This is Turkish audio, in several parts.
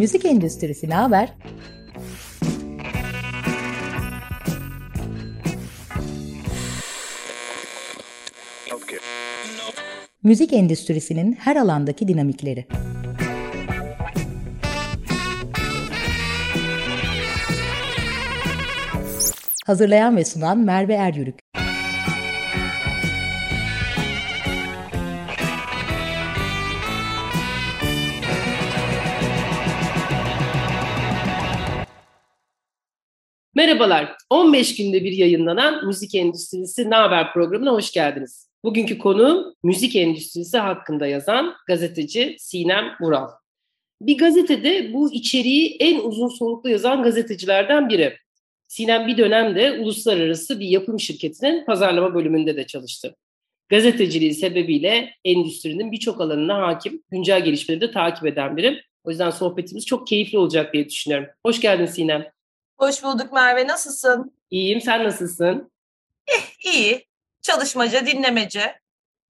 Müzik endüstrisi ne haber? Müzik endüstrisinin her alandaki dinamikleri. Hazırlayan ve sunan Merve Eryürük. Merhabalar, 15 günde bir yayınlanan Müzik Endüstrisi Ne Haber programına hoş geldiniz. Bugünkü konu müzik endüstrisi hakkında yazan gazeteci Sinem Vural. Bir gazetede bu içeriği en uzun soluklu yazan gazetecilerden biri. Sinem bir dönemde uluslararası bir yapım şirketinin pazarlama bölümünde de çalıştı. Gazeteciliği sebebiyle endüstrinin birçok alanına hakim, güncel gelişmeleri de takip eden biri. O yüzden sohbetimiz çok keyifli olacak diye düşünüyorum. Hoş geldin Sinem. Hoş bulduk Merve. Nasılsın? İyiyim. Sen nasılsın? Eh, iyi. Çalışmaca, dinlemece.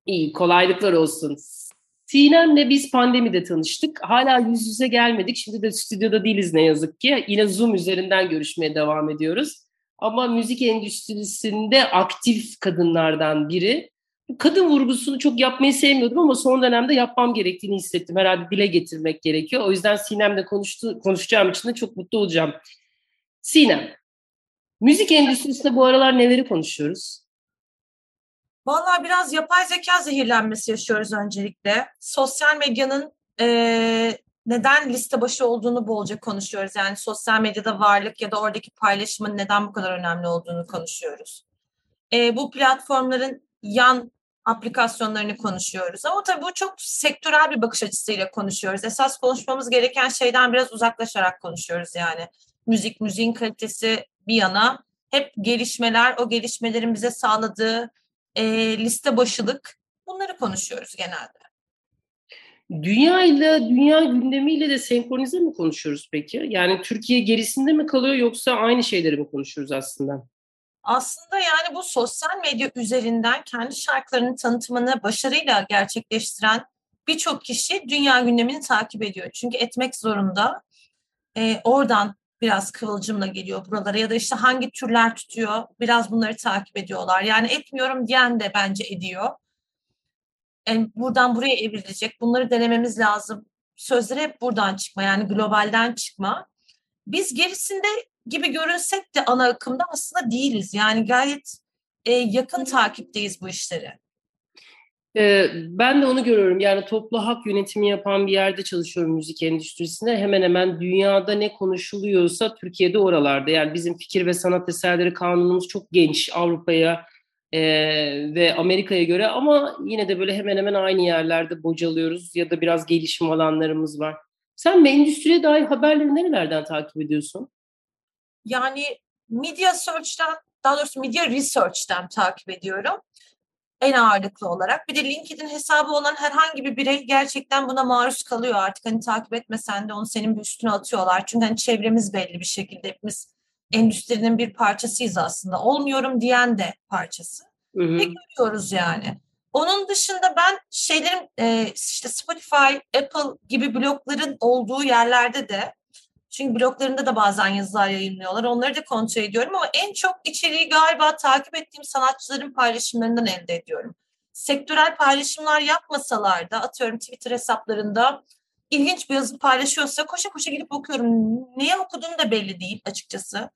İyi. Kolaylıklar olsun. Sinem'le biz pandemide tanıştık. Hala yüz yüze gelmedik. Şimdi de stüdyoda değiliz ne yazık ki. Yine Zoom üzerinden görüşmeye devam ediyoruz. Ama müzik endüstrisinde aktif kadınlardan biri. Kadın vurgusunu çok yapmayı sevmiyordum ama son dönemde yapmam gerektiğini hissettim. Herhalde dile getirmek gerekiyor. O yüzden Sinem'le konuştu, konuşacağım için de çok mutlu olacağım. Sinem, müzik endüstrisinde bu aralar neleri konuşuyoruz? Vallahi biraz yapay zeka zehirlenmesi yaşıyoruz öncelikle. Sosyal medyanın e, neden liste başı olduğunu bolca konuşuyoruz. Yani sosyal medyada varlık ya da oradaki paylaşımın neden bu kadar önemli olduğunu konuşuyoruz. E, bu platformların yan aplikasyonlarını konuşuyoruz. Ama tabii bu çok sektörel bir bakış açısıyla konuşuyoruz. Esas konuşmamız gereken şeyden biraz uzaklaşarak konuşuyoruz yani müzik, müziğin kalitesi bir yana hep gelişmeler, o gelişmelerin bize sağladığı e, liste başılık bunları konuşuyoruz genelde. Dünya ile dünya gündemiyle de senkronize mi konuşuyoruz peki? Yani Türkiye gerisinde mi kalıyor yoksa aynı şeyleri mi konuşuyoruz aslında? Aslında yani bu sosyal medya üzerinden kendi şarkılarının tanıtımını başarıyla gerçekleştiren birçok kişi dünya gündemini takip ediyor. Çünkü etmek zorunda. E, oradan biraz kıvılcımla geliyor buralara ya da işte hangi türler tutuyor biraz bunları takip ediyorlar. Yani etmiyorum diyen de bence ediyor. Yani buradan buraya evrilecek. Bunları denememiz lazım. Sözleri hep buradan çıkma yani globalden çıkma. Biz gerisinde gibi görünsek de ana akımda aslında değiliz. Yani gayet e, yakın takipteyiz bu işleri. Ben de onu görüyorum. Yani toplu hak yönetimi yapan bir yerde çalışıyorum müzik endüstrisinde. Hemen hemen dünyada ne konuşuluyorsa Türkiye'de oralarda. Yani bizim fikir ve sanat eserleri kanunumuz çok genç Avrupa'ya e, ve Amerika'ya göre ama yine de böyle hemen hemen aynı yerlerde bocalıyoruz ya da biraz gelişim alanlarımız var. Sen endüstriye dair haberleri nerelerden takip ediyorsun? Yani Media Search'ten, daha doğrusu Media Research'ten takip ediyorum en ağırlıklı olarak. Bir de LinkedIn hesabı olan herhangi bir birey gerçekten buna maruz kalıyor artık. Hani takip etmesen de onu senin bir üstüne atıyorlar. Çünkü hani çevremiz belli bir şekilde hepimiz endüstrinin bir parçasıyız aslında. Olmuyorum diyen de parçası. Hı hı. Ve görüyoruz yani. Onun dışında ben şeylerin işte Spotify, Apple gibi blokların olduğu yerlerde de çünkü bloglarında da bazen yazılar yayınlıyorlar. Onları da kontrol ediyorum ama en çok içeriği galiba takip ettiğim sanatçıların paylaşımlarından elde ediyorum. Sektörel paylaşımlar yapmasalar da atıyorum Twitter hesaplarında ilginç bir yazı paylaşıyorsa koşa koşa gidip okuyorum. Neye okuduğum da belli değil açıkçası.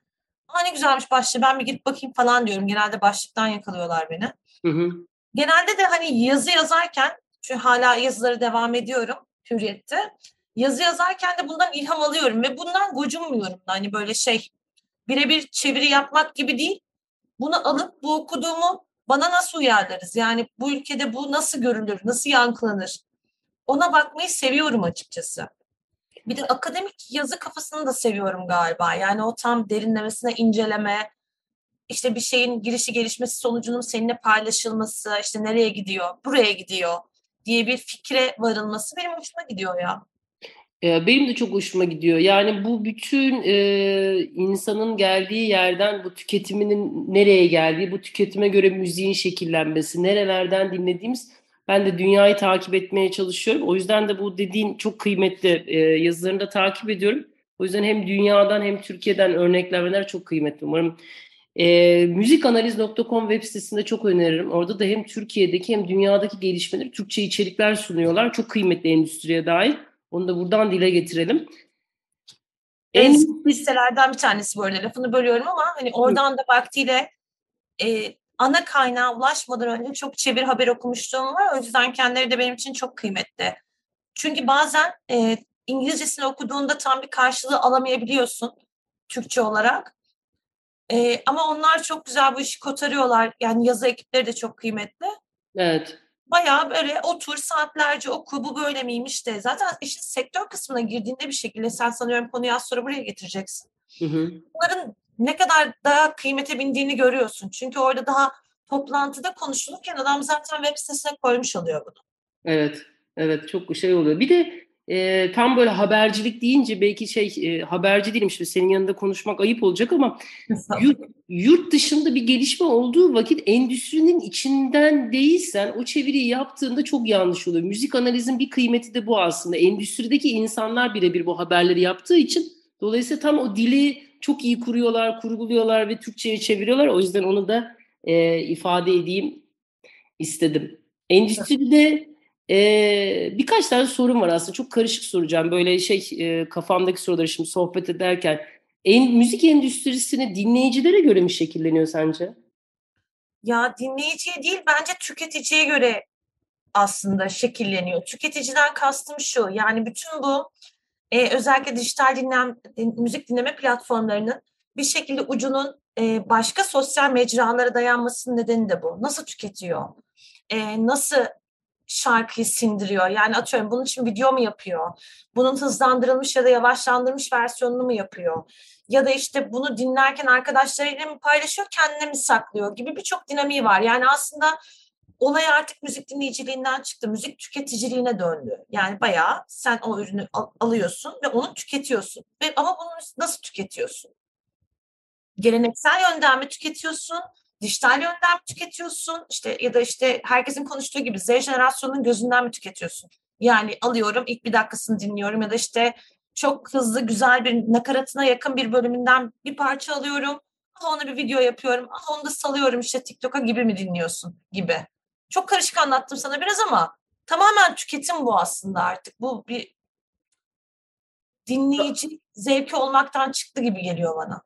Aa ne güzelmiş başlığı ben bir gidip bakayım falan diyorum. Genelde başlıktan yakalıyorlar beni. Hı hı. Genelde de hani yazı yazarken çünkü hala yazıları devam ediyorum Hürriyet'te yazı yazarken de bundan ilham alıyorum ve bundan gocunmuyorum. Hani böyle şey birebir çeviri yapmak gibi değil. Bunu alıp bu okuduğumu bana nasıl uyarlarız? Yani bu ülkede bu nasıl görülür, nasıl yankılanır? Ona bakmayı seviyorum açıkçası. Bir de akademik yazı kafasını da seviyorum galiba. Yani o tam derinlemesine inceleme, işte bir şeyin girişi gelişmesi sonucunun seninle paylaşılması, işte nereye gidiyor, buraya gidiyor diye bir fikre varılması benim hoşuma gidiyor ya. Benim de çok hoşuma gidiyor. Yani bu bütün e, insanın geldiği yerden bu tüketiminin nereye geldiği, bu tüketime göre müziğin şekillenmesi, nerelerden dinlediğimiz Ben de dünyayı takip etmeye çalışıyorum. O yüzden de bu dediğin çok kıymetli e, yazılarını da takip ediyorum. O yüzden hem dünyadan hem Türkiye'den örneklemeler çok kıymetli. Umarım e, müzikanaliz.com web sitesinde çok öneririm. Orada da hem Türkiye'deki hem dünyadaki gelişmeleri Türkçe içerikler sunuyorlar. Çok kıymetli endüstriye dair. Onu da buradan dile getirelim. En listelerden bir tanesi bu arada lafını bölüyorum ama hani oradan da vaktiyle e, ana kaynağa ulaşmadan önce çok çevir haber okumuşluğum var. O yüzden kendileri de benim için çok kıymetli. Çünkü bazen e, İngilizcesini okuduğunda tam bir karşılığı alamayabiliyorsun Türkçe olarak. E, ama onlar çok güzel bu işi kotarıyorlar. Yani yazı ekipleri de çok kıymetli. Evet. Bayağı böyle otur saatlerce oku bu böyle miymiş de. Zaten işin sektör kısmına girdiğinde bir şekilde sen sanıyorum konuyu az sonra buraya getireceksin. Hı hı. Bunların ne kadar daha kıymete bindiğini görüyorsun. Çünkü orada daha toplantıda konuşulurken adam zaten web sitesine koymuş oluyor bunu. Evet, evet çok şey oluyor. Bir de e, tam böyle habercilik deyince belki şey e, haberci değilim şimdi senin yanında konuşmak ayıp olacak ama yurt, yurt dışında bir gelişme olduğu vakit endüstrinin içinden değilsen o çeviriyi yaptığında çok yanlış oluyor. Müzik analizin bir kıymeti de bu aslında. Endüstrideki insanlar birebir bu haberleri yaptığı için dolayısıyla tam o dili çok iyi kuruyorlar, kurguluyorlar ve Türkçe'ye çeviriyorlar. O yüzden onu da e, ifade edeyim istedim. Endüstride e, birkaç tane sorun var aslında. Çok karışık soracağım. Böyle şey e, kafamdaki soruları şimdi sohbet ederken. En, müzik endüstrisini dinleyicilere göre mi şekilleniyor sence? Ya dinleyiciye değil bence tüketiciye göre aslında şekilleniyor. Tüketiciden kastım şu yani bütün bu e, özellikle dijital dinlem, müzik dinleme platformlarının bir şekilde ucunun e, başka sosyal mecralara dayanmasının nedeni de bu. Nasıl tüketiyor? E, nasıl şarkıyı sindiriyor? Yani atıyorum bunun için video mu yapıyor? Bunun hızlandırılmış ya da yavaşlandırılmış versiyonunu mu yapıyor? Ya da işte bunu dinlerken arkadaşlarıyla mı paylaşıyor, kendine mi saklıyor gibi birçok dinamiği var. Yani aslında olay artık müzik dinleyiciliğinden çıktı. Müzik tüketiciliğine döndü. Yani bayağı sen o ürünü al- alıyorsun ve onu tüketiyorsun. Ve ama bunu nasıl tüketiyorsun? Geleneksel yönden mi tüketiyorsun? Dijital yönden mi tüketiyorsun? İşte ya da işte herkesin konuştuğu gibi Z jenerasyonunun gözünden mi tüketiyorsun? Yani alıyorum ilk bir dakikasını dinliyorum ya da işte çok hızlı güzel bir nakaratına yakın bir bölümünden bir parça alıyorum. Aha onu bir video yapıyorum. Aha onu da salıyorum işte TikTok'a gibi mi dinliyorsun gibi. Çok karışık anlattım sana biraz ama tamamen tüketim bu aslında artık. Bu bir dinleyici zevki olmaktan çıktı gibi geliyor bana.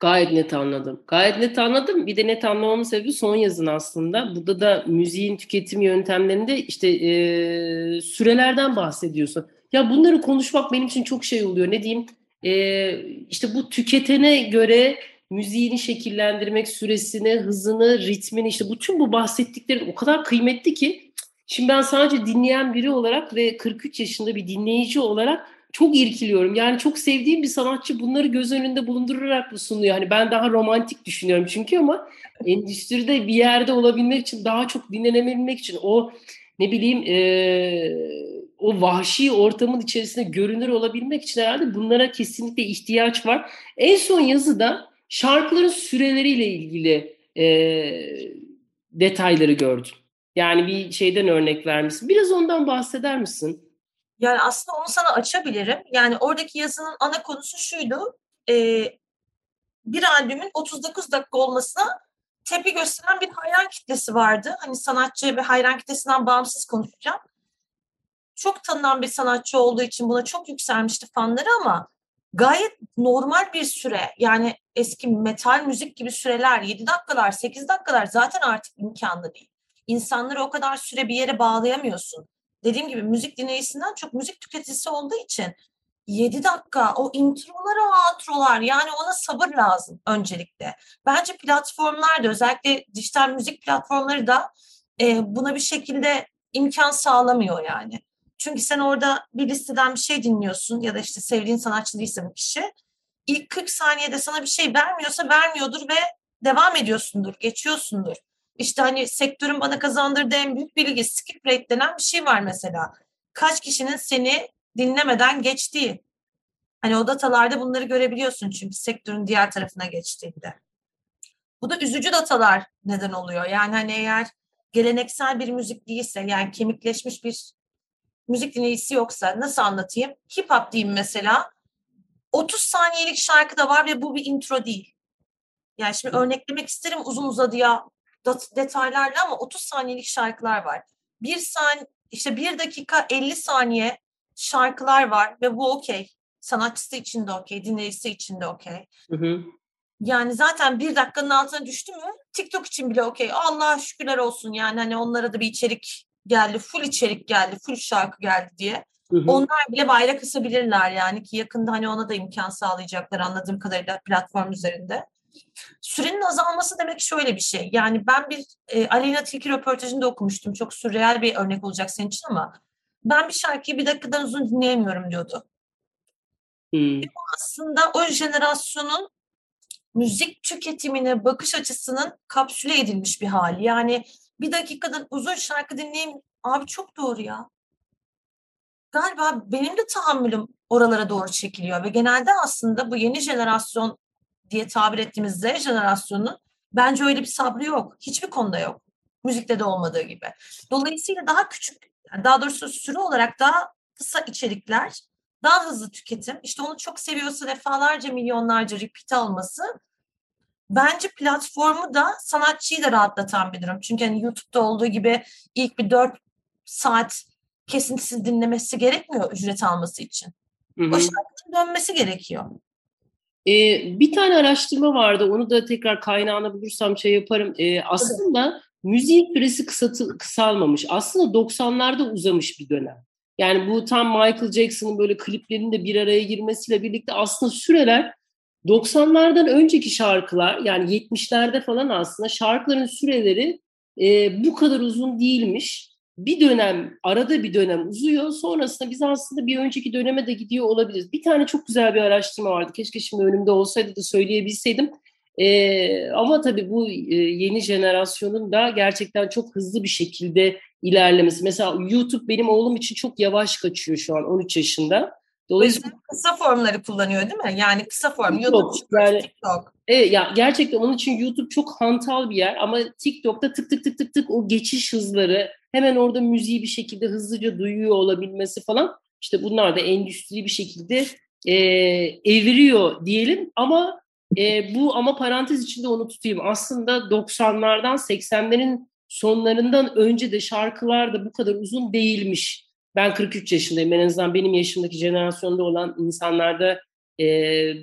Gayet net anladım. Gayet net anladım. Bir de net anlamamın sebebi son yazın aslında. Burada da müziğin tüketim yöntemlerinde işte e, sürelerden bahsediyorsun. Ya bunları konuşmak benim için çok şey oluyor. Ne diyeyim? E, işte bu tüketene göre müziğini şekillendirmek, süresini, hızını, ritmini işte bütün bu bahsettiklerin o kadar kıymetli ki şimdi ben sadece dinleyen biri olarak ve 43 yaşında bir dinleyici olarak çok irkiliyorum. Yani çok sevdiğim bir sanatçı bunları göz önünde bulundurarak bu sunuyor. Hani ben daha romantik düşünüyorum çünkü ama endüstride bir yerde olabilmek için daha çok dinlenebilmek için o ne bileyim e, o vahşi ortamın içerisinde görünür olabilmek için herhalde bunlara kesinlikle ihtiyaç var. En son yazıda şarkıların süreleriyle ilgili e, detayları gördüm. Yani bir şeyden örnek vermişsin. Biraz ondan bahseder misin? Yani aslında onu sana açabilirim. Yani oradaki yazının ana konusu şuydu. E, bir albümün 39 dakika olmasına tepki gösteren bir hayran kitlesi vardı. Hani sanatçı ve hayran kitlesinden bağımsız konuşacağım. Çok tanınan bir sanatçı olduğu için buna çok yükselmişti fanları ama gayet normal bir süre. Yani eski metal müzik gibi süreler 7 dakikalar 8 dakikalar zaten artık imkanlı değil. İnsanları o kadar süre bir yere bağlayamıyorsun. Dediğim gibi müzik dinleyicisinden çok müzik tüketicisi olduğu için 7 dakika o introlar outrolar yani ona sabır lazım öncelikle. Bence platformlar da özellikle dijital müzik platformları da e, buna bir şekilde imkan sağlamıyor yani. Çünkü sen orada bir listeden bir şey dinliyorsun ya da işte sevdiğin sanatçı değilse bu kişi. İlk 40 saniyede sana bir şey vermiyorsa vermiyordur ve devam ediyorsundur, geçiyorsundur. İşte hani sektörün bana kazandırdığı en büyük bilgi skip rate denen bir şey var mesela. Kaç kişinin seni dinlemeden geçtiği. Hani o datalarda bunları görebiliyorsun çünkü sektörün diğer tarafına geçtiğinde. Bu da üzücü datalar neden oluyor. Yani hani eğer geleneksel bir müzik değilse yani kemikleşmiş bir müzik dinleyicisi yoksa nasıl anlatayım? Hip hop diyeyim mesela 30 saniyelik şarkı da var ve bu bir intro değil. Yani şimdi örneklemek isterim uzun uzadıya detaylarla ama 30 saniyelik şarkılar var. Bir saniye işte bir dakika 50 saniye şarkılar var ve bu okey. Sanatçısı için de okey, dinleyicisi için de okey. Yani zaten bir dakikanın altına düştü mü TikTok için bile okey. Allah şükürler olsun yani hani onlara da bir içerik geldi, full içerik geldi, full şarkı geldi diye. Hı hı. Onlar bile bayrak kısabilirler yani ki yakında hani ona da imkan sağlayacaklar anladığım kadarıyla platform üzerinde. Sürenin azalması demek şöyle bir şey. Yani ben bir e, Aleyna Tilki röportajında okumuştum. Çok sürreal bir örnek olacak senin için ama ben bir şarkıyı bir dakikadan uzun dinleyemiyorum diyordu. Hmm. Bu aslında o jenerasyonun müzik tüketimine bakış açısının kapsüle edilmiş bir hali. Yani bir dakikadan uzun şarkı dinleyeyim. Abi çok doğru ya. Galiba benim de tahammülüm oralara doğru çekiliyor ve genelde aslında bu yeni jenerasyon diye tabir ettiğimiz Z jenerasyonunun bence öyle bir sabrı yok. Hiçbir konuda yok. Müzikte de olmadığı gibi. Dolayısıyla daha küçük, daha doğrusu süre olarak daha kısa içerikler, daha hızlı tüketim, işte onu çok seviyorsa defalarca milyonlarca repeat alması bence platformu da sanatçıyı da rahatlatan bir durum. Çünkü hani YouTube'da olduğu gibi ilk bir dört saat kesintisiz dinlemesi gerekmiyor ücret alması için. Hı hı. O şarkının dönmesi gerekiyor. Ee, bir tane araştırma vardı. Onu da tekrar kaynağına bulursam şey yaparım. Ee, aslında evet. müziğin süresi kısatı, kısalmamış. Aslında 90'larda uzamış bir dönem. Yani bu tam Michael Jackson'ın böyle kliplerinin de bir araya girmesiyle birlikte aslında süreler 90'lardan önceki şarkılar yani 70'lerde falan aslında şarkıların süreleri e, bu kadar uzun değilmiş. Bir dönem, arada bir dönem uzuyor. Sonrasında biz aslında bir önceki döneme de gidiyor olabiliriz. Bir tane çok güzel bir araştırma vardı. Keşke şimdi önümde olsaydı da söyleyebilseydim. E, ama tabii bu e, yeni jenerasyonun da gerçekten çok hızlı bir şekilde ilerlemesi. Mesela YouTube benim oğlum için çok yavaş kaçıyor şu an 13 yaşında. Dolayısıyla kısa formları kullanıyor değil mi? Yani kısa form YouTube, yani, TikTok. Evet ya gerçekten onun için YouTube çok hantal bir yer ama TikTok'ta tık tık tık tık tık o geçiş hızları hemen orada müziği bir şekilde hızlıca duyuyor olabilmesi falan işte bunlar da endüstri bir şekilde e, eviriyor diyelim ama e, bu ama parantez içinde onu tutayım. Aslında 90'lardan 80'lerin sonlarından önce de şarkılar da bu kadar uzun değilmiş. Ben 43 yaşındayım. En azından benim yaşımdaki jenerasyonda olan insanlarda e,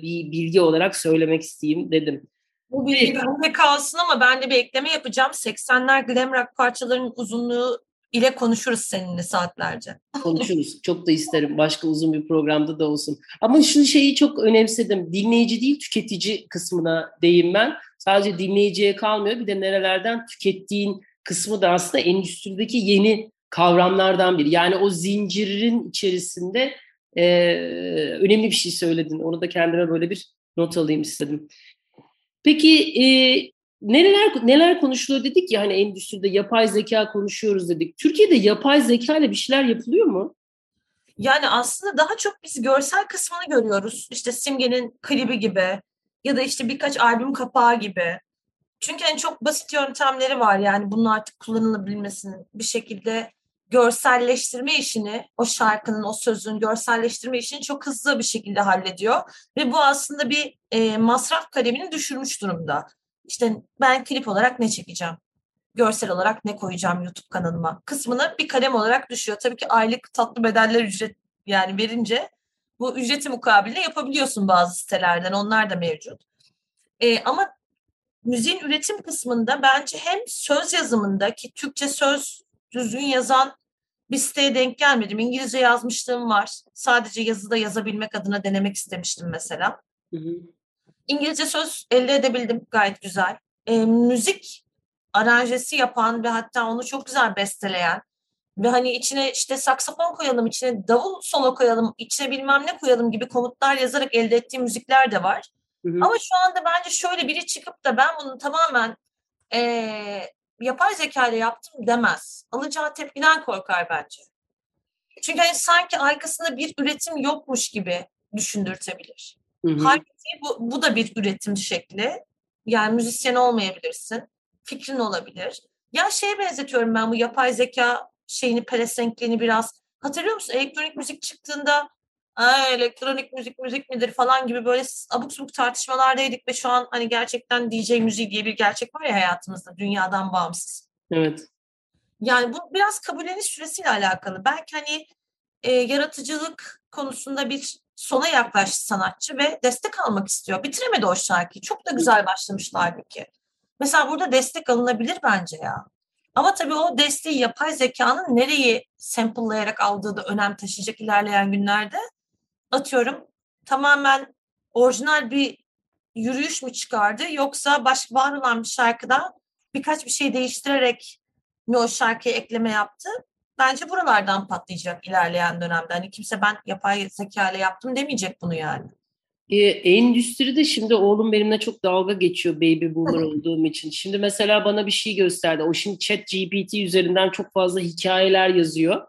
bir bilgi olarak söylemek isteyeyim dedim. Bu bilgi bende kalsın ama ben de bir ekleme yapacağım. 80'ler glam rock parçalarının uzunluğu ile konuşuruz seninle saatlerce. Konuşuruz. Çok da isterim. Başka uzun bir programda da olsun. Ama şu şeyi çok önemsedim. Dinleyici değil tüketici kısmına değin ben. Sadece dinleyiciye kalmıyor. Bir de nerelerden tükettiğin kısmı da aslında endüstrideki yeni kavramlardan biri. Yani o zincirin içerisinde e, önemli bir şey söyledin. Onu da kendime böyle bir not alayım istedim. Peki e, neler neler konuşuluyor dedik ya hani endüstride yapay zeka konuşuyoruz dedik. Türkiye'de yapay zeka ile bir şeyler yapılıyor mu? Yani aslında daha çok biz görsel kısmını görüyoruz. İşte Simge'nin klibi gibi ya da işte birkaç albüm kapağı gibi. Çünkü hani çok basit yöntemleri var yani bunun artık kullanılabilmesinin bir şekilde görselleştirme işini, o şarkının, o sözün görselleştirme işini çok hızlı bir şekilde hallediyor. Ve bu aslında bir e, masraf kalemini düşürmüş durumda. İşte ben klip olarak ne çekeceğim? Görsel olarak ne koyacağım YouTube kanalıma? Kısmını bir kalem olarak düşüyor. Tabii ki aylık tatlı bedeller ücret yani verince bu ücreti mukabilde yapabiliyorsun bazı sitelerden. Onlar da mevcut. E, ama müziğin üretim kısmında bence hem söz yazımında ki Türkçe söz düzgün yazan bir siteye denk gelmedim. İngilizce yazmışlığım var. Sadece yazıda yazabilmek adına denemek istemiştim mesela. Hı hı. İngilizce söz elde edebildim gayet güzel. E, müzik aranjesi yapan ve hatta onu çok güzel besteleyen ve hani içine işte saksafon koyalım, içine davul solo koyalım, içine bilmem ne koyalım gibi komutlar yazarak elde ettiğim müzikler de var. Hı hı. Ama şu anda bence şöyle biri çıkıp da ben bunu tamamen e, yapay zeka ile yaptım demez. Alacağı tepkiden korkar bence. Çünkü hani sanki arkasında bir üretim yokmuş gibi düşündürtebilir. Hı hı. Halbuki bu, bu da bir üretim şekli. Yani müzisyen olmayabilirsin. Fikrin olabilir. Ya şeye benzetiyorum ben bu yapay zeka şeyini, pelesenkliğini biraz. Hatırlıyor musun? Elektronik müzik çıktığında Elektronik müzik müzik midir falan gibi böyle abuk subuk tartışmalardaydık ve şu an hani gerçekten DJ müziği diye bir gerçek var ya hayatımızda dünyadan bağımsız. Evet. Yani bu biraz kabulleniş süresiyle alakalı. Belki hani e, yaratıcılık konusunda bir sona yaklaştı sanatçı ve destek almak istiyor. Bitiremedi o şarkıyı. Çok da güzel başlamıştı halbuki. Mesela burada destek alınabilir bence ya. Ama tabii o desteği yapay zekanın nereyi sample'layarak aldığı da önem taşıyacak ilerleyen günlerde. Atıyorum tamamen orijinal bir yürüyüş mü çıkardı yoksa baş, var olan bir şarkıda birkaç bir şey değiştirerek mi o şarkıya ekleme yaptı? Bence buralardan patlayacak ilerleyen dönemde. Hani kimse ben yapay zeka ile yaptım demeyecek bunu yani. E, endüstride şimdi oğlum benimle çok dalga geçiyor baby boomer olduğum için. Şimdi mesela bana bir şey gösterdi. O şimdi chat GPT üzerinden çok fazla hikayeler yazıyor.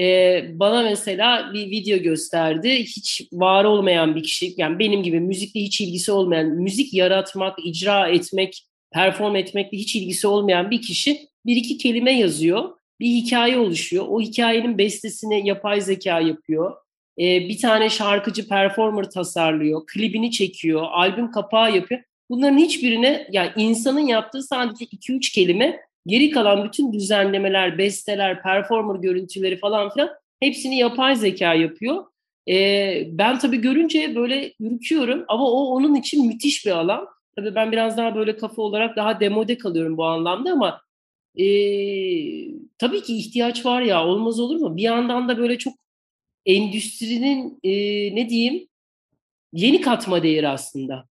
E, bana mesela bir video gösterdi. Hiç var olmayan bir kişi, yani benim gibi müzikle hiç ilgisi olmayan, müzik yaratmak, icra etmek, perform etmekle hiç ilgisi olmayan bir kişi bir iki kelime yazıyor. Bir hikaye oluşuyor. O hikayenin bestesini yapay zeka yapıyor e, bir tane şarkıcı performer tasarlıyor, klibini çekiyor, albüm kapağı yapıyor. Bunların hiçbirine yani insanın yaptığı sadece 2-3 kelime geri kalan bütün düzenlemeler, besteler, performer görüntüleri falan filan hepsini yapay zeka yapıyor. E, ben tabii görünce böyle ürküyorum ama o onun için müthiş bir alan. Tabii ben biraz daha böyle kafa olarak daha demode kalıyorum bu anlamda ama e, tabii ki ihtiyaç var ya olmaz olur mu? Bir yandan da böyle çok endüstrinin e, ne diyeyim yeni katma değeri aslında.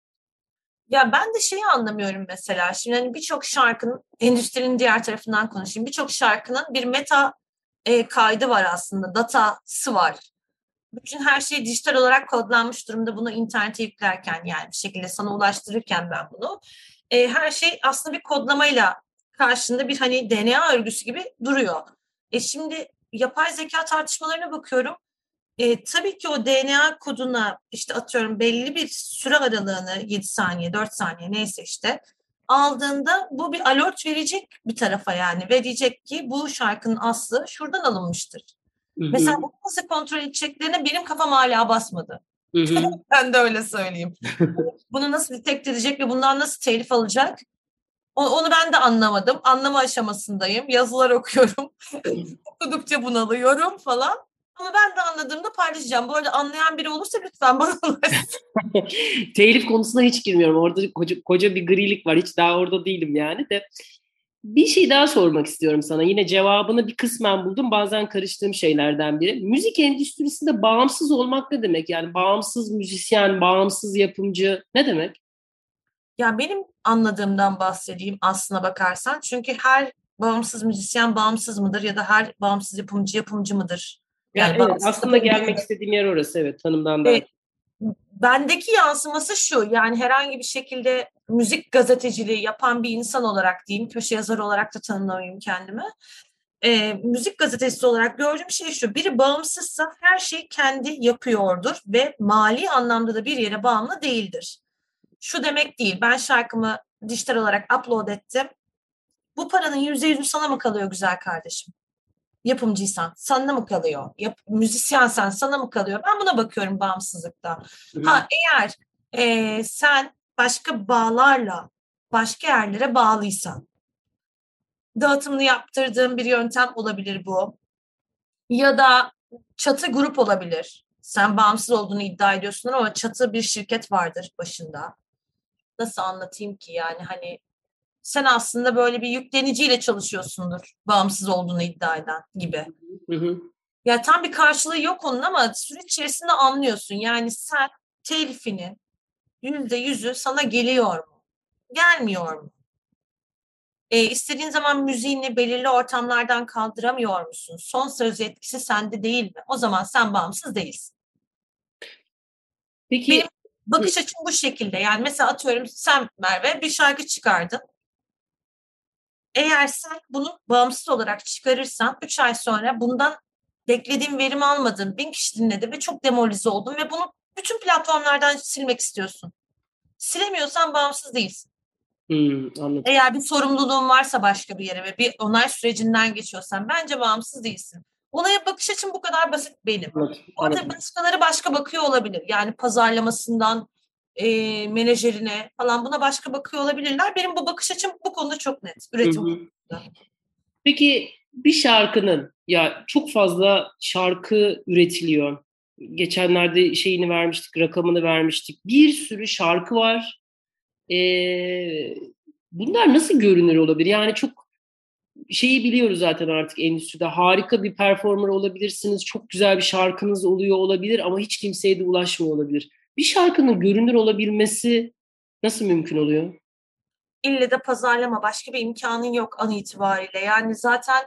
Ya ben de şeyi anlamıyorum mesela. Şimdi hani birçok şarkının endüstrinin diğer tarafından konuşayım. Birçok şarkının bir meta e, kaydı var aslında. Datası var. Bütün her şey dijital olarak kodlanmış durumda. Bunu internete yüklerken yani bir şekilde sana ulaştırırken ben bunu. E, her şey aslında bir kodlamayla karşında bir hani DNA örgüsü gibi duruyor. E şimdi yapay zeka tartışmalarına bakıyorum. E, tabii ki o DNA koduna işte atıyorum belli bir süre aralığını 7 saniye, 4 saniye neyse işte aldığında bu bir alert verecek bir tarafa yani. Ve diyecek ki bu şarkının aslı şuradan alınmıştır. Hı-hı. Mesela bu nasıl kontrol edeceklerine benim kafam hala basmadı. ben de öyle söyleyeyim. Bunu nasıl detek edecek ve bundan nasıl telif alacak? Onu ben de anlamadım. Anlama aşamasındayım. Yazılar okuyorum. Okudukça bunalıyorum falan. Ama ben de anladığımda paylaşacağım. Bu arada anlayan biri olursa lütfen bana ulaşsın. Telif konusuna hiç girmiyorum. Orada koca, koca bir grilik var. Hiç daha orada değilim yani de. Bir şey daha sormak istiyorum sana. Yine cevabını bir kısmen buldum. Bazen karıştığım şeylerden biri. Müzik endüstrisinde bağımsız olmak ne demek? Yani bağımsız müzisyen, bağımsız yapımcı ne demek? Ya benim anladığımdan bahsedeyim aslına bakarsan. Çünkü her bağımsız müzisyen bağımsız mıdır ya da her bağımsız yapımcı yapımcı mıdır? Yani, yani evet, aslında gelmek istediğim yer orası evet tanımdan da. Evet, bendeki yansıması şu yani herhangi bir şekilde müzik gazeteciliği yapan bir insan olarak diyeyim köşe yazarı olarak da tanımlamayayım kendimi. E, müzik gazetesi olarak gördüğüm şey şu biri bağımsızsa her şeyi kendi yapıyordur ve mali anlamda da bir yere bağımlı değildir. Şu demek değil ben şarkımı dijital olarak upload ettim. Bu paranın yüzde yüzü sana mı kalıyor güzel kardeşim? Yapımcıysan sana mı kalıyor? Yap, müzisyensen sana mı kalıyor? Ben buna bakıyorum bağımsızlıkta. Hı. Ha eğer e, sen başka bağlarla başka yerlere bağlıysan dağıtımını yaptırdığın bir yöntem olabilir bu. Ya da çatı grup olabilir. Sen bağımsız olduğunu iddia ediyorsun ama çatı bir şirket vardır başında. Nasıl anlatayım ki yani hani sen aslında böyle bir yükleniciyle çalışıyorsundur bağımsız olduğunu iddia eden gibi. Hı hı. Ya tam bir karşılığı yok onun ama süreç içerisinde anlıyorsun. Yani sen telifinin yüzde yüzü sana geliyor mu? Gelmiyor mu? E, istediğin zaman müziğini belirli ortamlardan kaldıramıyor musun? Son söz etkisi sende değil mi? O zaman sen bağımsız değilsin. Peki Benim bakış açım bu şekilde. Yani mesela atıyorum sen Merve bir şarkı çıkardın. Eğer sen bunu bağımsız olarak çıkarırsan 3 ay sonra bundan beklediğim verimi almadın. Bin kişi dinledi ve çok demoralize oldun ve bunu bütün platformlardan silmek istiyorsun. Silemiyorsan bağımsız değilsin. Hmm, anladım. Eğer bir sorumluluğun varsa başka bir yere ve bir onay sürecinden geçiyorsan bence bağımsız değilsin. Olaya bakış açım bu kadar basit benim. Anladım, Orada anladım. başkaları başka bakıyor olabilir. Yani pazarlamasından e, menajerine falan buna başka bakıyor olabilirler. Benim bu bakış açım bu konuda çok net. Üretim Hı hı. konusunda. Peki bir şarkının ya çok fazla şarkı üretiliyor. Geçenlerde şeyini vermiştik, rakamını vermiştik. Bir sürü şarkı var. Ee, bunlar nasıl görünür olabilir? Yani çok şeyi biliyoruz zaten artık endüstride. Harika bir performer olabilirsiniz. Çok güzel bir şarkınız oluyor olabilir ama hiç kimseye de ulaşmıyor olabilir. Bir şarkının görünür olabilmesi nasıl mümkün oluyor? İlle de pazarlama başka bir imkanın yok an itibariyle. Yani zaten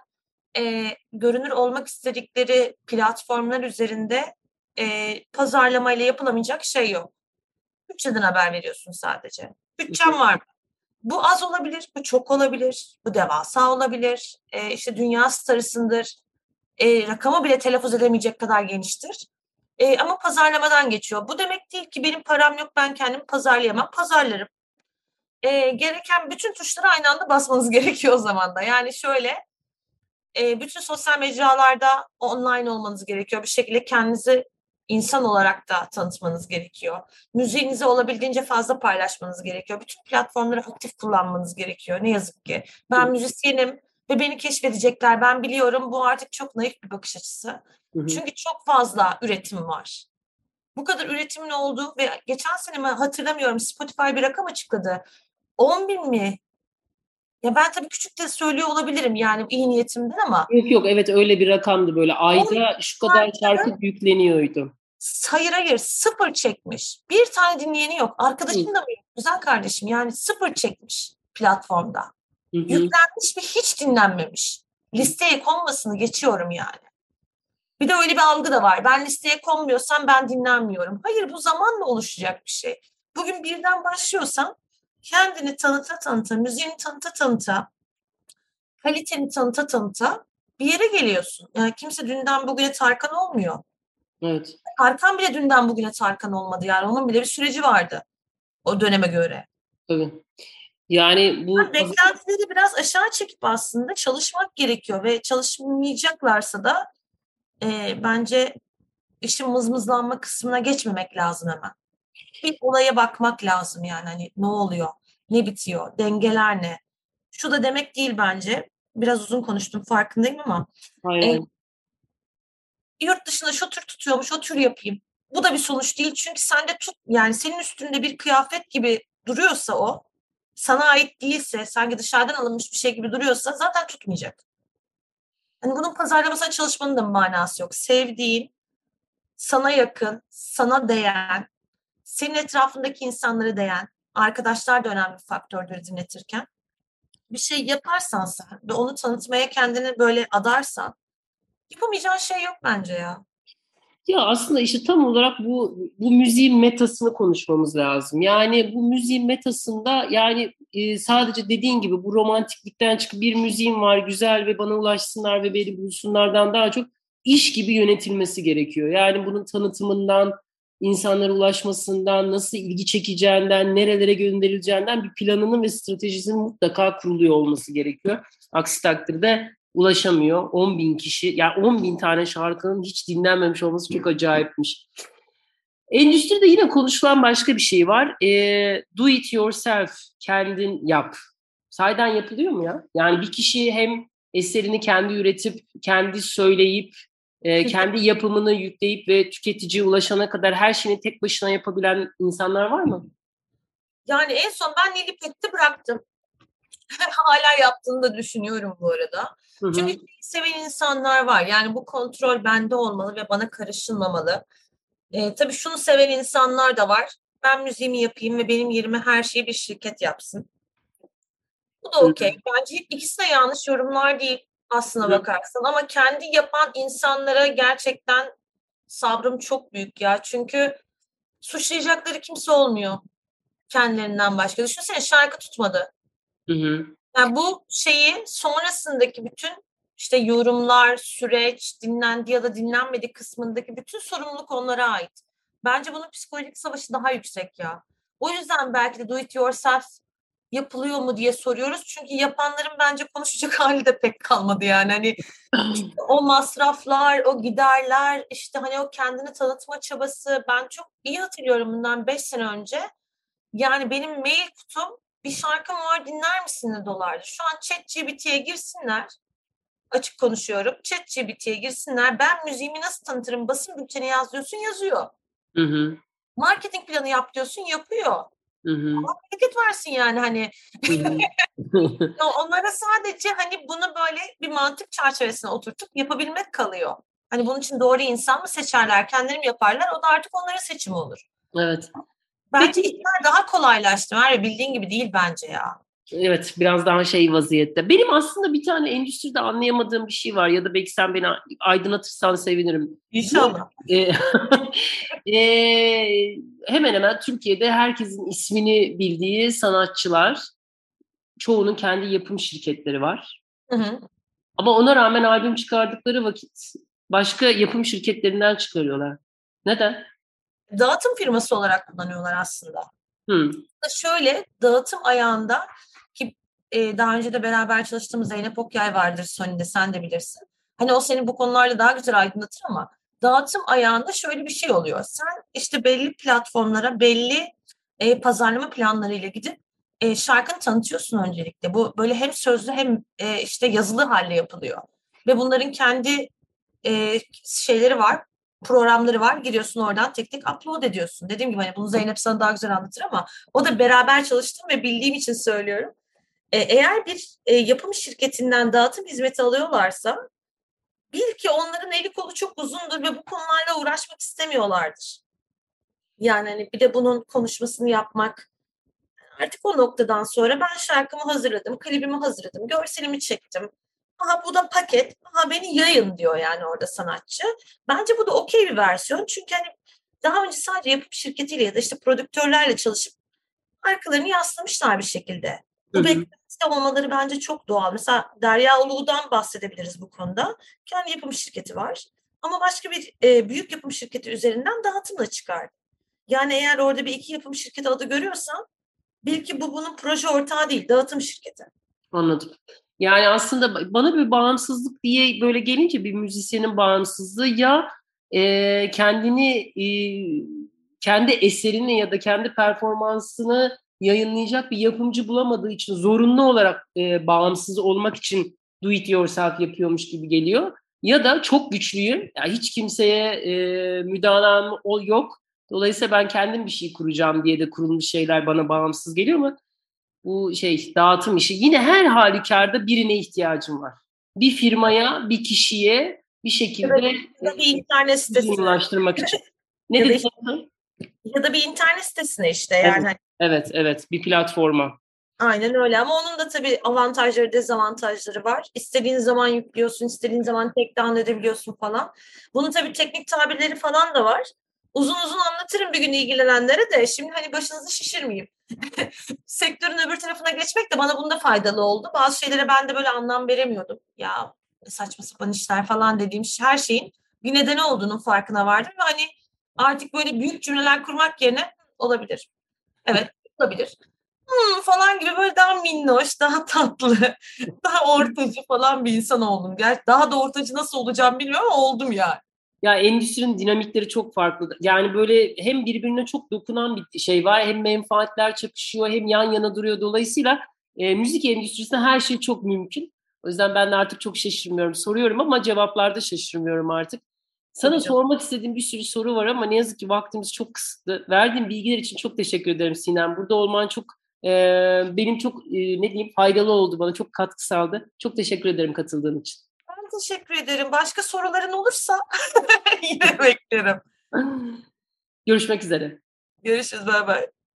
e, görünür olmak istedikleri platformlar üzerinde e, pazarlamayla yapılamayacak şey yok. Bütçeden haber veriyorsun sadece. Bütçem var mı? Bu az olabilir, bu çok olabilir, bu devasa olabilir. E, işte dünya starısındır. E, rakamı bile telaffuz edemeyecek kadar geniştir. E, ama pazarlamadan geçiyor. Bu demek değil ki benim param yok, ben kendimi pazarlayamam. Pazarlarım. E, gereken bütün tuşlara aynı anda basmanız gerekiyor o zaman da. Yani şöyle, e, bütün sosyal mecralarda online olmanız gerekiyor. Bir şekilde kendinizi insan olarak da tanıtmanız gerekiyor. Müziğinizi olabildiğince fazla paylaşmanız gerekiyor. Bütün platformları aktif kullanmanız gerekiyor. Ne yazık ki. Ben müzisyenim ve beni keşfedecekler. Ben biliyorum bu artık çok naif bir bakış açısı. Hı hı. Çünkü çok fazla üretim var. Bu kadar üretimin olduğu ve geçen sene mi hatırlamıyorum Spotify bir rakam açıkladı. 10 bin mi? Ya ben tabii küçük de söylüyor olabilirim yani iyi niyetimden ama Yok yok evet öyle bir rakamdı böyle ayda şu kadar şarkı yükleniyordu. hayır hayır sıfır çekmiş. Bir tane dinleyeni yok. Arkadaşım da mı yok? Güzel kardeşim yani sıfır çekmiş platformda. Hı hı. Yüklenmiş ve hiç dinlenmemiş. Listeye konmasını geçiyorum yani. Bir de öyle bir algı da var. Ben listeye konmuyorsam ben dinlenmiyorum. Hayır bu zamanla oluşacak bir şey. Bugün birden başlıyorsan kendini tanıta tanıta, müziğini tanıta tanıta, kaliteni tanıta tanıta bir yere geliyorsun. Yani kimse dünden bugüne Tarkan olmuyor. Evet. Tarkan bile dünden bugüne Tarkan olmadı yani. Onun bile bir süreci vardı o döneme göre. Tabii. Yani bu Beklentileri biraz aşağı çekip aslında çalışmak gerekiyor ve çalışmayacaklarsa da e, bence işin mızmızlanma kısmına geçmemek lazım hemen. Bir olaya bakmak lazım yani hani ne oluyor, ne bitiyor, dengeler ne? Şu da demek değil bence. Biraz uzun konuştum farkındayım ama hayır. yurt dışında şu tür tutuyormuş, o tür yapayım. Bu da bir sonuç değil çünkü sende tut yani senin üstünde bir kıyafet gibi duruyorsa o sana ait değilse sanki dışarıdan alınmış bir şey gibi duruyorsa zaten tutmayacak. Hani bunun pazarlamasına çalışmanın da manası yok. Sevdiğin, sana yakın, sana değen, senin etrafındaki insanlara değen, arkadaşlar da önemli bir faktördür dinletirken. Bir şey yaparsan sen ve onu tanıtmaya kendini böyle adarsan yapamayacağın şey yok bence ya. Ya aslında işte tam olarak bu bu müziğin metasını konuşmamız lazım. Yani bu müziğin metasında yani e, sadece dediğin gibi bu romantiklikten çıkıp bir müziğim var güzel ve bana ulaşsınlar ve beni bulsunlardan daha çok iş gibi yönetilmesi gerekiyor. Yani bunun tanıtımından, insanlara ulaşmasından, nasıl ilgi çekeceğinden, nerelere gönderileceğinden bir planının ve stratejisinin mutlaka kuruluyor olması gerekiyor. Aksi takdirde ulaşamıyor. 10 bin kişi, yani 10 bin tane şarkının hiç dinlenmemiş olması çok acayipmiş. Endüstride yine konuşulan başka bir şey var. E, do it yourself, kendin yap. Saydan yapılıyor mu ya? Yani bir kişi hem eserini kendi üretip, kendi söyleyip, e, kendi yapımını yükleyip ve tüketiciye ulaşana kadar her şeyini tek başına yapabilen insanlar var mı? Yani en son ben Nilipek'te bıraktım. Hala yaptığını da düşünüyorum bu arada. Hı hı. Çünkü seven insanlar var. Yani bu kontrol bende olmalı ve bana karışılmamalı. Ee, tabii şunu seven insanlar da var. Ben müziğimi yapayım ve benim yerime her şeyi bir şirket yapsın. Bu da okey. Bence ikisi de yanlış yorumlar değil aslına bakarsan. Ama kendi yapan insanlara gerçekten sabrım çok büyük ya. Çünkü suçlayacakları kimse olmuyor kendilerinden başka. Düşünsene şarkı tutmadı. Hı hı. Yani bu şeyi sonrasındaki bütün işte yorumlar, süreç, dinlendi ya da dinlenmedi kısmındaki bütün sorumluluk onlara ait. Bence bunun psikolojik savaşı daha yüksek ya. O yüzden belki de do it yourself yapılıyor mu diye soruyoruz. Çünkü yapanların bence konuşacak hali de pek kalmadı yani. Hani o masraflar, o giderler, işte hani o kendini tanıtma çabası. Ben çok iyi hatırlıyorum bundan 5 sene önce. Yani benim mail kutum bir şarkım var dinler misin de dolardı. Şu an ChatGPT'ye girsinler. Açık konuşuyorum. ChatGPT'ye girsinler. Ben müziğimi nasıl tanıtırım? Basın bülteni yaz diyorsun yazıyor. Hı hı. Marketing planı yap diyorsun yapıyor. Hı hı. Hareket versin yani hani. Hı hı. Onlara sadece hani bunu böyle bir mantık çerçevesine oturtup yapabilmek kalıyor. Hani bunun için doğru insan mı seçerler, kendileri mi yaparlar? O da artık onların seçimi olur. evet. Bence Peki- işler daha kolaylaştı. Var bildiğin gibi değil bence ya. Evet biraz daha şey vaziyette. Benim aslında bir tane endüstride anlayamadığım bir şey var ya da belki sen beni aydınlatırsan sevinirim. İnşallah. Ee, ee, hemen hemen Türkiye'de herkesin ismini bildiği sanatçılar, çoğunun kendi yapım şirketleri var. Hı hı. Ama ona rağmen albüm çıkardıkları vakit başka yapım şirketlerinden çıkarıyorlar. Neden? Dağıtım firması olarak kullanıyorlar aslında. Hmm. Şöyle dağıtım ayağında ki e, daha önce de beraber çalıştığımız Zeynep Okyay vardır Sony'de sen de bilirsin. Hani o seni bu konularla daha güzel aydınlatır ama dağıtım ayağında şöyle bir şey oluyor. Sen işte belli platformlara belli e, pazarlama planlarıyla gidip e, şarkını tanıtıyorsun öncelikle. Bu böyle hem sözlü hem e, işte yazılı halde yapılıyor. Ve bunların kendi e, şeyleri var, programları var. Giriyorsun oradan tek tek upload ediyorsun. Dediğim gibi hani bunu Zeynep sana daha güzel anlatır ama o da beraber çalıştığım ve bildiğim için söylüyorum. E, eğer bir e, yapım şirketinden dağıtım hizmeti alıyorlarsa bil ki onların eli kolu çok uzundur ve bu konularla uğraşmak istemiyorlardır. Yani hani bir de bunun konuşmasını yapmak artık o noktadan sonra ben şarkımı hazırladım, klibimi hazırladım, görselimi çektim. Aha bu da paket, aha beni yayın diyor yani orada sanatçı. Bence bu da okey bir versiyon çünkü hani daha önce sadece yapım şirketiyle ya da işte prodüktörlerle çalışıp arkalarını yaslamışlar bir şekilde. Bu Hı hı. beklentide olmaları bence çok doğal. Mesela Derya Uluğ'dan bahsedebiliriz bu konuda. Kendi yapım şirketi var. Ama başka bir e, büyük yapım şirketi üzerinden dağıtımla çıkardı. Yani eğer orada bir iki yapım şirketi adı görüyorsan bil ki bu bunun proje ortağı değil, dağıtım şirketi. Anladım. Yani aslında bana bir bağımsızlık diye böyle gelince bir müzisyenin bağımsızlığı ya e, kendini e, kendi eserini ya da kendi performansını yayınlayacak bir yapımcı bulamadığı için zorunlu olarak e, bağımsız olmak için do it yourself yapıyormuş gibi geliyor. Ya da çok güçlüyüm. Yani hiç kimseye e, müdahalem ol yok. Dolayısıyla ben kendim bir şey kuracağım diye de kurulmuş şeyler bana bağımsız geliyor ama bu şey dağıtım işi yine her halükarda birine ihtiyacım var. Bir firmaya, bir kişiye bir şekilde da bir internet sitesine ulaştırmak için. Ne Ya dedin? ya da bir internet sitesine işte yani hani Evet, evet. Bir platforma. Aynen öyle ama onun da tabii avantajları, dezavantajları var. İstediğin zaman yüklüyorsun, istediğin zaman tek down edebiliyorsun falan. Bunun tabii teknik tabirleri falan da var. Uzun uzun anlatırım bir gün ilgilenenlere de. Şimdi hani başınızı şişirmeyeyim. Sektörün öbür tarafına geçmek de bana bunda faydalı oldu. Bazı şeylere ben de böyle anlam veremiyordum. Ya saçma sapan işler falan dediğim her şeyin bir nedeni olduğunun farkına vardım. Ve hani artık böyle büyük cümleler kurmak yerine olabilir. Evet olabilir. Hmm, falan gibi böyle daha minnoş, daha tatlı, daha ortacı falan bir insan oldum. Gerçi daha da ortacı nasıl olacağım bilmiyorum ama oldum yani. Ya endüstrinin dinamikleri çok farklı. Yani böyle hem birbirine çok dokunan bir şey var, hem menfaatler çakışıyor, hem yan yana duruyor. Dolayısıyla e, müzik endüstrisinde her şey çok mümkün. O yüzden ben de artık çok şaşırmıyorum. Soruyorum ama cevaplarda şaşırmıyorum artık. Sana Tabii canım. sormak istediğim bir sürü soru var ama ne yazık ki vaktimiz çok kısıtlı. Verdiğin bilgiler için çok teşekkür ederim Sinem. Burada olman çok e, benim çok e, ne diyeyim faydalı oldu bana. Çok katkı sağladı. Çok teşekkür ederim katıldığın için. Teşekkür ederim. Başka soruların olursa yine beklerim. Görüşmek üzere. Görüşürüz. Bay bay.